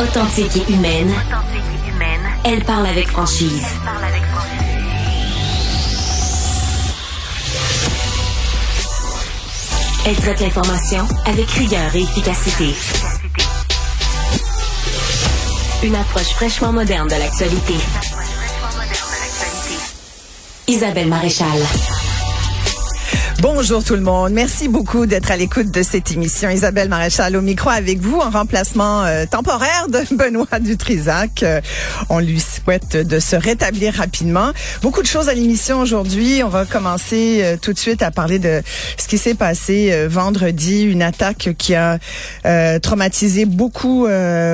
Authentique et humaine. Elle parle avec franchise. Elle traite l'information avec rigueur et efficacité. Une approche fraîchement moderne de l'actualité. Isabelle Maréchal. Bonjour tout le monde. Merci beaucoup d'être à l'écoute de cette émission. Isabelle Maréchal au micro avec vous en remplacement euh, temporaire de Benoît Dutrisac. Euh, on lui souhaite de se rétablir rapidement. Beaucoup de choses à l'émission aujourd'hui. On va commencer euh, tout de suite à parler de ce qui s'est passé vendredi, une attaque qui a traumatisé beaucoup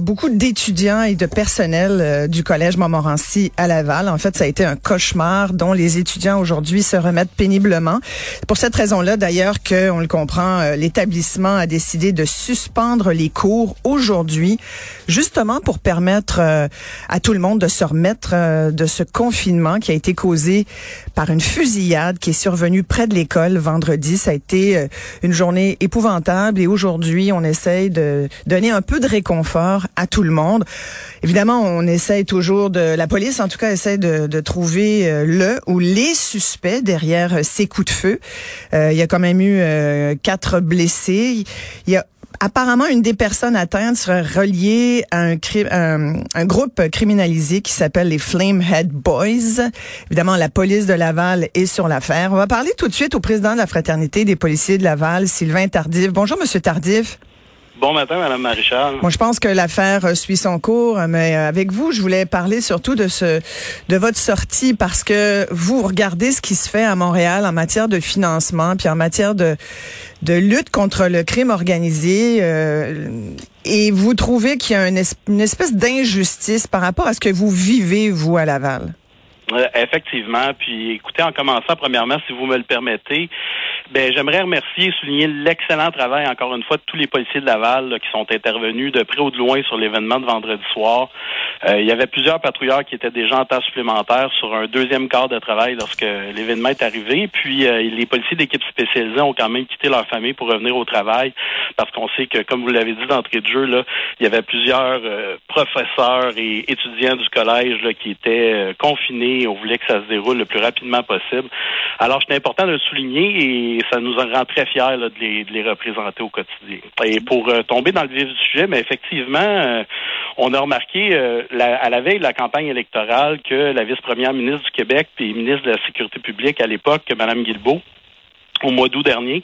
beaucoup d'étudiants et de personnel du collège Montmorency à Laval. En fait, ça a été un cauchemar dont les étudiants aujourd'hui se remettent péniblement. Pour cette raison-là, d'ailleurs, que on le comprend, euh, l'établissement a décidé de suspendre les cours aujourd'hui, justement pour permettre euh, à tout le monde de se remettre euh, de ce confinement qui a été causé par une fusillade qui est survenue près de l'école vendredi. Ça a été une journée épouvantable et aujourd'hui, on essaye de donner un peu de réconfort à tout le monde. Évidemment, on essaye toujours de, la police en tout cas essaie de, de trouver le ou les suspects derrière ces coups de feu. Euh, il y a quand même eu euh, quatre blessés. Il y a apparemment, une des personnes atteintes serait reliée à un, un, groupe criminalisé qui s'appelle les Flamehead Boys. Évidemment, la police de Laval est sur l'affaire. On va parler tout de suite au président de la Fraternité des policiers de Laval, Sylvain Tardif. Bonjour, Monsieur Tardif. Bon matin, Madame Marichal. Moi, je pense que l'affaire euh, suit son cours, mais euh, avec vous, je voulais parler surtout de ce, de votre sortie parce que vous regardez ce qui se fait à Montréal en matière de financement, puis en matière de, de lutte contre le crime organisé, euh, et vous trouvez qu'il y a une, une espèce d'injustice par rapport à ce que vous vivez vous à Laval. Effectivement. Puis écoutez, en commençant, premièrement, si vous me le permettez, ben, j'aimerais remercier et souligner l'excellent travail, encore une fois, de tous les policiers de Laval qui sont intervenus de près ou de loin sur l'événement de vendredi soir. Euh, il y avait plusieurs patrouilleurs qui étaient déjà en temps supplémentaire sur un deuxième quart de travail lorsque l'événement est arrivé. Puis euh, les policiers d'équipe spécialisée ont quand même quitté leur famille pour revenir au travail parce qu'on sait que, comme vous l'avez dit d'entrée de jeu, là, il y avait plusieurs euh, professeurs et étudiants du collège là, qui étaient confinés. On voulait que ça se déroule le plus rapidement possible. Alors, c'est important de le souligner et ça nous rend très fiers de, les, représenter au quotidien. Et pour euh, tomber dans le vif du sujet, mais effectivement, euh, on a remarqué euh, à la veille de la campagne électorale que la vice-première ministre du Québec et ministre de la Sécurité publique à l'époque, Mme Guilbeault, au mois d'août dernier,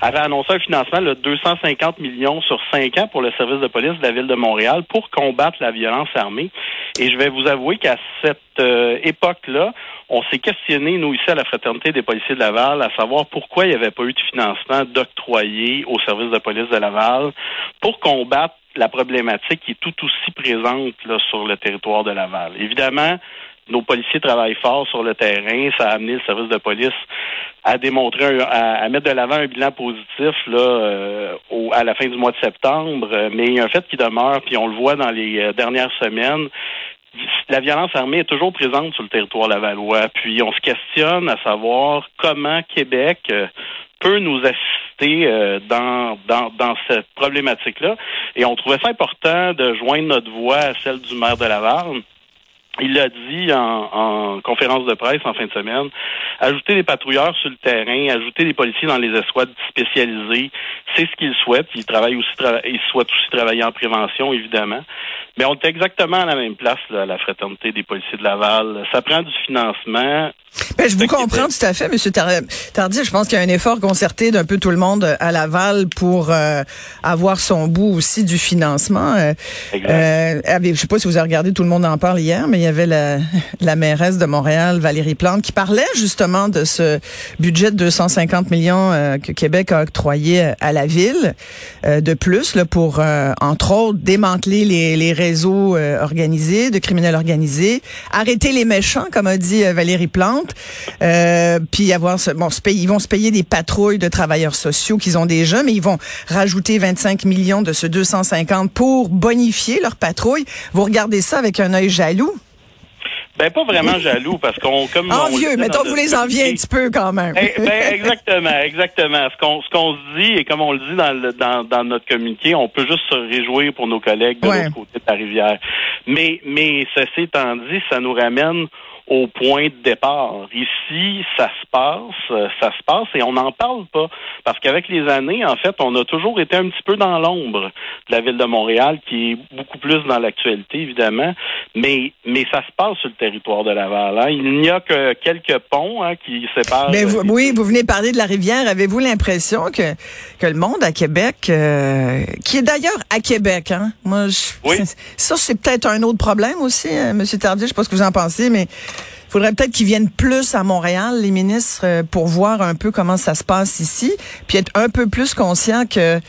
avait annoncé un financement de 250 millions sur cinq ans pour le service de police de la ville de Montréal pour combattre la violence armée. Et je vais vous avouer qu'à cette époque-là, on s'est questionné, nous, ici, à la Fraternité des policiers de Laval, à savoir pourquoi il n'y avait pas eu de financement d'octroyer au service de police de Laval pour combattre la problématique qui est tout aussi présente sur le territoire de Laval. Évidemment, nos policiers travaillent fort sur le terrain. Ça a amené le service de police à démontrer, à, mettre de l'avant un bilan positif là, euh, à la fin du mois de septembre. Mais il y a un fait qui demeure, puis on le voit dans les euh, dernières semaines, la violence armée est toujours présente sur le territoire lavallois. Puis on se questionne à savoir comment Québec euh, peut nous assister euh, dans, dans, dans cette problématique-là. Et on trouvait ça important de joindre notre voix à celle du maire de Laval il l'a dit en, conférence de presse en fin de semaine, ajouter des patrouilleurs sur le terrain, ajouter des policiers dans les escouades spécialisées, c'est ce qu'il souhaite. Il travaille aussi, il souhaite aussi travailler en prévention, évidemment. Mais on est exactement à la même place, là, à la fraternité des policiers de Laval. Ça prend du financement. Ben, je vous comprends tout à fait, Monsieur Tardy. Je pense qu'il y a un effort concerté d'un peu tout le monde à Laval pour euh, avoir son bout aussi du financement. Euh, euh, je sais pas si vous avez regardé, tout le monde en parle hier, mais il y avait la, la mairesse de Montréal, Valérie Plante, qui parlait justement de ce budget de 250 millions euh, que Québec a octroyé à la ville de plus pour, entre autres, démanteler les, réseaux organisés, de criminels organisés, arrêter les méchants, comme a dit Valérie Plante. Euh, puis avoir bon, se payer, ils vont se payer des patrouilles de travailleurs sociaux qu'ils ont déjà, mais ils vont rajouter 25 millions de ce 250 pour bonifier leur patrouille. Vous regardez ça avec un œil jaloux? Ben pas vraiment jaloux parce qu'on comme envieux, mettons vous les enviez un petit peu quand même. Eh, ben, exactement, exactement. Ce qu'on ce qu'on se dit et comme on le dit dans le, dans, dans notre communiqué, on peut juste se réjouir pour nos collègues de l'autre côté de la rivière. Mais mais ceci étant dit, ça nous ramène au point de départ. Ici, ça se passe, euh, ça se passe et on n'en parle pas. Parce qu'avec les années, en fait, on a toujours été un petit peu dans l'ombre de la ville de Montréal, qui est beaucoup plus dans l'actualité, évidemment. Mais, mais ça se passe sur le territoire de Laval. Hein. Il n'y a que quelques ponts hein, qui séparent. Mais oui, vous venez parler de la rivière. Avez-vous l'impression que, que le monde à Québec, euh, qui est d'ailleurs à Québec, hein? Moi, je, oui. ça, c'est peut-être un autre problème aussi, hein, M. Tardieu. Je sais pas ce que vous en pensez, mais faudrait peut-être qu'ils viennent plus à Montréal, les ministres, euh, pour voir un peu comment ça se passe ici, puis être un peu plus conscient que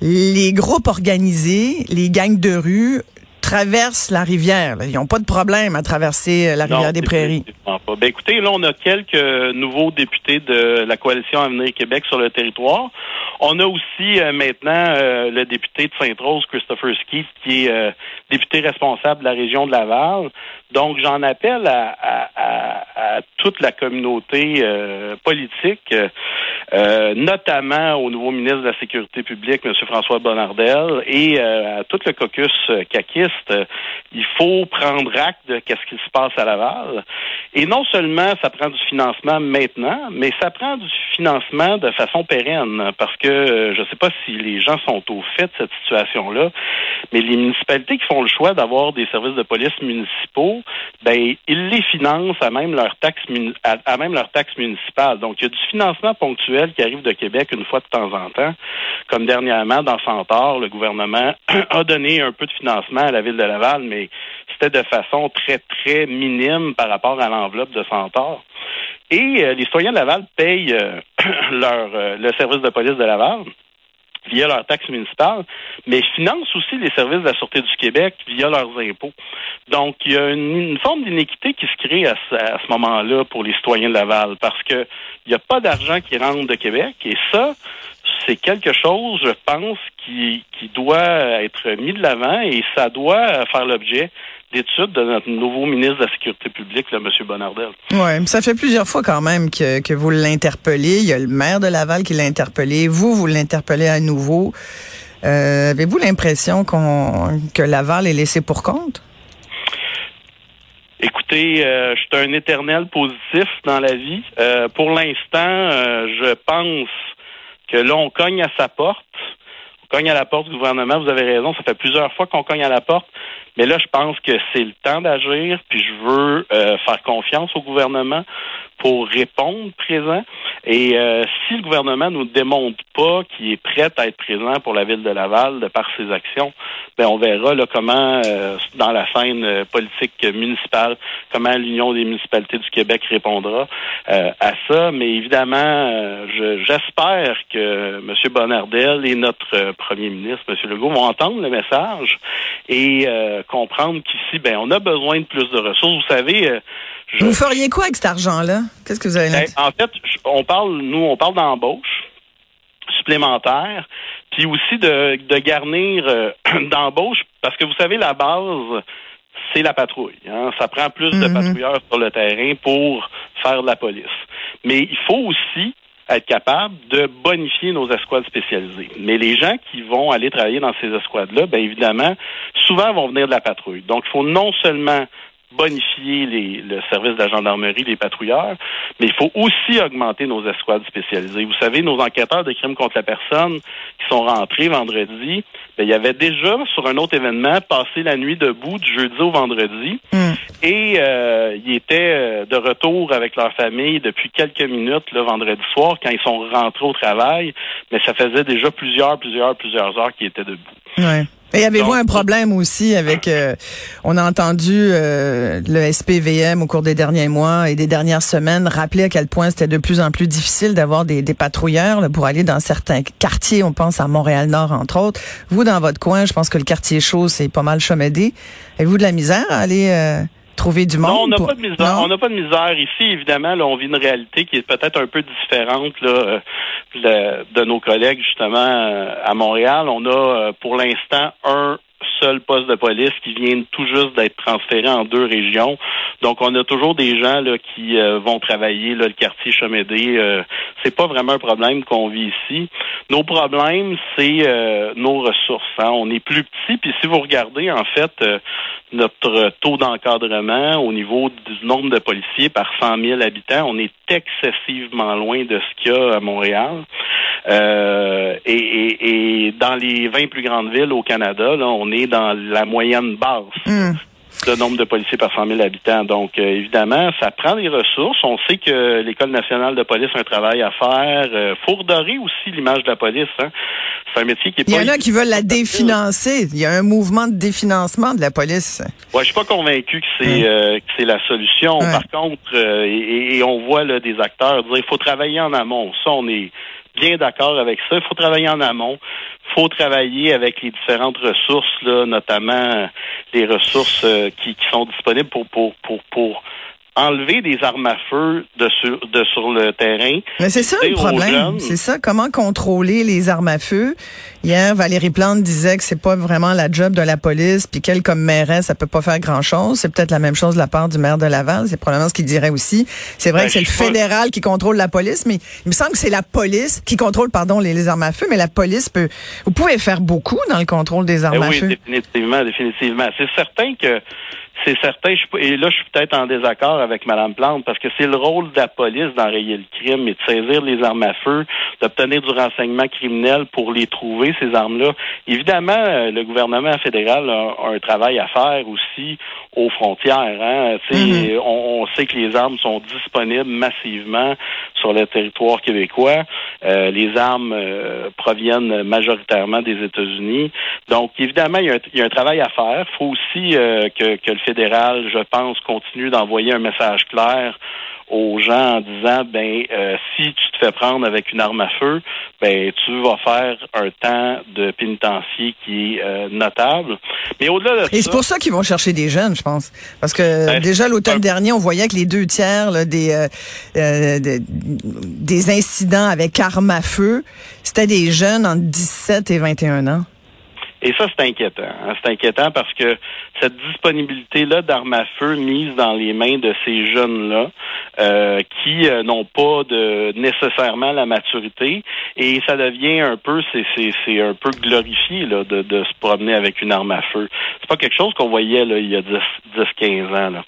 les groupes organisés, les gangs de rue traversent la rivière. Ils n'ont pas de problème à traverser euh, la rivière des Prairies. Pas. Ben, écoutez, là, on a quelques nouveaux députés de la coalition Avenir Québec sur le territoire. On a aussi euh, maintenant le député de Sainte-Rose, Christopher Skeet, qui est député responsable de la région de Laval. Donc, j'en appelle à, toute la communauté euh, politique, euh, notamment au nouveau ministre de la Sécurité publique, M. François Bonnardel, et euh, à tout le caucus caquiste. il faut prendre acte de ce qui se passe à Laval. Et non seulement ça prend du financement maintenant, mais ça prend du financement de façon pérenne, parce que je ne sais pas si les gens sont au fait de cette situation-là, mais les municipalités qui font le choix d'avoir des services de police municipaux, ben ils les financent à même leur taxe à, municipale. Donc il y a du financement ponctuel qui arrive de Québec une fois de temps en temps, comme dernièrement dans Centaure, le gouvernement a donné un peu de financement à la ville de Laval, mais c'était de façon très très minime par rapport à l'enveloppe de Centaure. Et euh, les citoyens de Laval payent euh, leur euh, le service de police de Laval via leur taxe municipale, mais financent aussi les services de la Sûreté du Québec via leurs impôts. Donc, il y a une, forme d'inéquité qui se crée à ce, moment-là pour les citoyens de Laval, parce que il n'y a pas d'argent qui rentre de Québec, et ça, c'est quelque chose, je pense, qui, qui doit être mis de l'avant et ça doit faire l'objet d'études de notre nouveau ministre de la Sécurité publique, M. Bonardel. Oui, ça fait plusieurs fois quand même que, que vous l'interpellez. Il y a le maire de Laval qui l'a interpellé. Vous, vous l'interpellez à nouveau. Euh, avez-vous l'impression qu'on que Laval est laissé pour compte? Écoutez, euh, je suis un éternel positif dans la vie. Euh, pour l'instant, je pense que là, on cogne à sa porte. On cogne à la porte du gouvernement. Vous avez raison, ça fait plusieurs fois qu'on cogne à la porte. Mais là, je pense que c'est le temps d'agir, puis je veux euh, faire confiance au gouvernement pour répondre présent. Et euh, si le gouvernement nous démontre pas qu'il est prêt à être présent pour la ville de Laval de par ses actions, ben on verra là, comment euh, dans la scène politique municipale, comment l'Union des municipalités du Québec répondra à ça. Mais évidemment, j'espère que M. Bonnardel et notre premier ministre, M. Legault, vont entendre le message et comprendre qu'ici, ben, on a besoin de plus de ressources. Vous savez, euh, vous feriez quoi avec cet argent-là? Qu'est-ce que vous avez ben, En fait, on parle, nous, on parle d'embauche supplémentaire, puis aussi de, de garnir euh, d'embauche, parce que vous savez, la base, c'est la patrouille. Hein. Ça prend plus de mhm. patrouilleurs sur le terrain pour faire de la police. Mais il faut aussi être capable de bonifier nos escouades spécialisées. Mais les gens qui vont aller travailler dans ces escouades-là, bien évidemment, souvent vont venir de la patrouille. Donc, il faut non seulement bonifier les, le service de la gendarmerie, les patrouilleurs, mais il faut aussi augmenter nos escouades spécialisées. Vous savez, nos enquêteurs de crimes contre la personne qui sont rentrés vendredi, ben, il y avait déjà sur un autre événement passé la nuit debout du jeudi au vendredi Hmm. et euh, ils étaient euh, de retour avec leur famille depuis quelques minutes le vendredi soir quand ils sont rentrés au travail, mais ça faisait déjà plusieurs, plusieurs, plusieurs heures qu'ils étaient debout. Ouais. Et avez-vous un problème aussi avec, euh, on a entendu euh, le SPVM au cours des derniers mois et des dernières semaines rappeler à quel point c'était de plus en plus difficile d'avoir des, des patrouilleurs là, pour aller dans certains quartiers, on pense à Montréal-Nord entre autres. Vous, dans votre coin, je pense que le quartier chaud, c'est pas mal chomédé. Avez-vous de la misère à aller euh, trouver du monde? Non, on n'a pour- pas de misère. Non? On n'a pas de misère ici. Évidemment, là, on vit une réalité qui est peut-être un peu différente là, euh, de nos collègues justement euh, à Montréal. On a euh, pour l'instant un seul poste de police qui vient tout juste d'être transféré en deux régions. Donc, on a toujours des gens là, qui euh, vont travailler là, le quartier Chemédé. Euh, c'est pas vraiment un problème qu'on vit ici. Nos problèmes, c'est euh, nos ressources. hein. On est plus petit, puis si vous regardez, en fait, euh, notre taux d'encadrement au niveau du nombre de policiers par 100 000 habitants, on est excessivement loin de ce qu'il y a à Montréal. Euh, et, et- et dans les 20 plus grandes villes au Canada, là, on est dans la moyenne basse Hmm. de nombre de policiers par 100 000 habitants. Donc, euh, évidemment, ça prend des ressources. On sait que l'École nationale de police a un travail à faire. Euh, faut redorer aussi l'image de la police. Hein. C'est un métier qui est Il y pas en a qui veulent la définancer. Il y a un mouvement de définancement de la police. Ouais, je suis pas convaincu que c'est euh, que c'est la solution. Ouais. Par contre, euh, et, et on voit là, des acteurs dire il faut travailler en amont. Ça, on est bien d'accord avec ça. Il faut travailler en amont. Il faut travailler avec les différentes ressources, là, notamment les ressources euh, qui, qui sont disponibles pour pour pour pour enlever des armes à feu de sur de sur le terrain. Mais c'est ça le problème. C'est ça. Comment contrôler les armes à feu? Hier, Valérie Plante disait que c'est pas vraiment la job de la police, puis qu'elle, comme mairesse, elle peut pas faire grand-chose. C'est peut-être la même chose de la part du maire de Laval. C'est probablement ce qu'il dirait aussi. C'est vrai Ben, que c'est le pas- fédéral qui contrôle la police, mais il me semble que c'est la police qui contrôle, pardon, les, les armes à feu, mais la police peut... Vous pouvez faire beaucoup dans le contrôle des armes Eh à oui, feu. définitivement, définitivement. C'est certain que c'est certain, je et là je suis peut-être en désaccord avec Mme Plante parce que c'est le rôle de la police d'enrayer le crime et de saisir les armes à feu, d'obtenir du renseignement criminel pour les trouver, ces armes-là. Évidemment, euh, le gouvernement fédéral a, un travail à faire aussi aux frontières. Hein. Sais, on, on sait que les armes sont disponibles massivement sur le territoire québécois. Euh, les armes euh, proviennent majoritairement des États-Unis. Donc, évidemment, il y, a un, il y a un travail à faire. Il faut aussi euh, que, que le fédéral, je pense, continue d'envoyer un message clair aux gens en disant ben euh, si tu te fais prendre avec une arme à feu, ben tu vas faire un temps de pénitencier qui est euh, notable. Mais au-delà de Et c'est pour ça qu'ils vont chercher des jeunes, je pense. Parce que Ben, déjà l'automne dernier, on voyait que les deux tiers là, des euh, de- des incidents avec armes à feu, c'était des jeunes entre 17 et 21 ans. Et ça, c'est inquiétant. hein. C'est inquiétant parce que cette disponibilité-là d'armes à feu mise dans les mains de ces jeunes-là, euh, qui euh, n'ont pas de nécessairement la maturité, et ça devient un peu, c'est, un peu glorifié là, de, de se promener avec une arme à feu. C'est pas quelque chose qu'on voyait là, il y a 10, 10 15 ans. Là.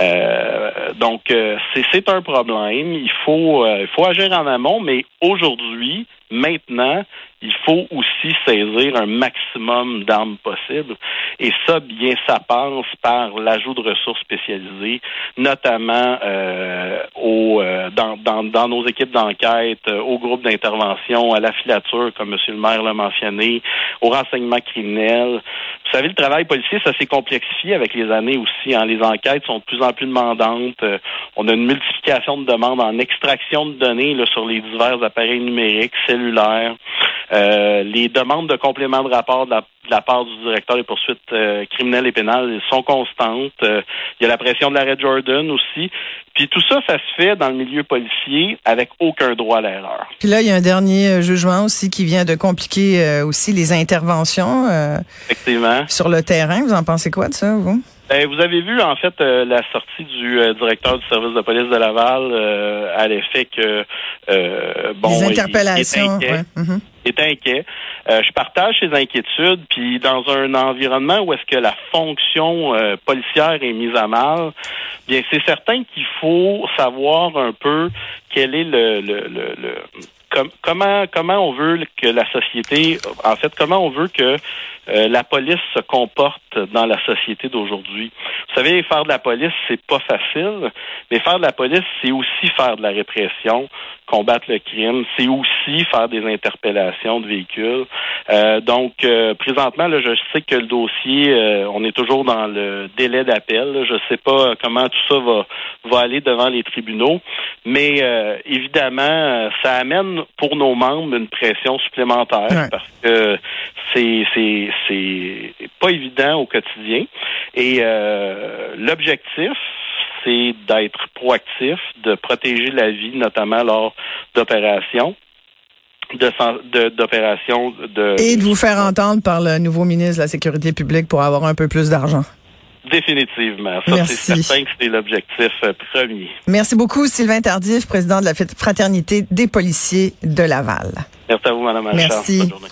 Euh, donc, euh, c'est, c'est un problème. Il faut, euh, il faut agir en amont, mais aujourd'hui, maintenant, il faut aussi saisir un maximum d'armes possibles. Et ça, bien, ça passe par l'ajout de ressources spécialisées, notamment euh, au, euh, dans, dans, dans nos équipes d'enquête, euh, au groupe d'intervention, à la filature, comme M. le maire l'a mentionné, au renseignement criminel. Vous savez, le travail policier, ça s'est complexifié avec les années aussi. Hein. Les enquêtes sont de plus en plus demandantes. Euh, on a une multiplication de demandes en extraction de données là, sur les divers appareils numériques, Euh, les demandes de compléments de rapport de la, de la part du directeur des poursuites euh, criminelles et pénales sont constantes. Euh, il y a la pression de l'arrêt Jordan aussi. Puis tout ça, ça se fait dans le milieu policier avec aucun droit à l'erreur. Puis là, il y a un dernier jugement aussi qui vient de compliquer aussi les interventions Effectivement. sur le terrain. Vous en pensez quoi de ça, vous? Ben, vous avez vu en fait euh, la sortie du euh, directeur du service de police de Laval euh, à l'effet que euh, bon, Les il- il est inquiet. ouais. Est inquiet. Euh, je partage ces inquiétudes, puis dans un environnement où est-ce que la fonction euh, policière est mise à mal, bien c'est certain qu'il faut savoir un peu quel est le, le, le, le- com- comment comment on veut que la société, en fait, comment on veut que euh, la police se comporte dans la société d'aujourd'hui. Vous savez, faire de la police, c'est pas facile, mais faire de la police, c'est aussi faire de la répression, combattre le crime, c'est aussi faire des interpellations de véhicules. Euh, donc, euh, présentement, là, je sais que le dossier, euh, on est toujours dans le délai d'appel. Je sais pas comment tout ça va, va aller devant les tribunaux, mais évidemment, ça amène pour nos membres une pression supplémentaire Ouais. parce que c'est c'est c'est pas évident au quotidien. Et euh, l'objectif, c'est d'être proactif, de protéger la vie, notamment lors d'opérations, de de- de, Et de vous faire entendre par le nouveau ministre de la Sécurité publique pour avoir un peu plus d'argent. Définitivement. Ça, c'est certain que c'est l'objectif euh, premier. Merci beaucoup, Sylvain Tardif, président de la Fraternité des policiers de Laval. Merci à vous, Madame Achard. Merci. Bonne journée.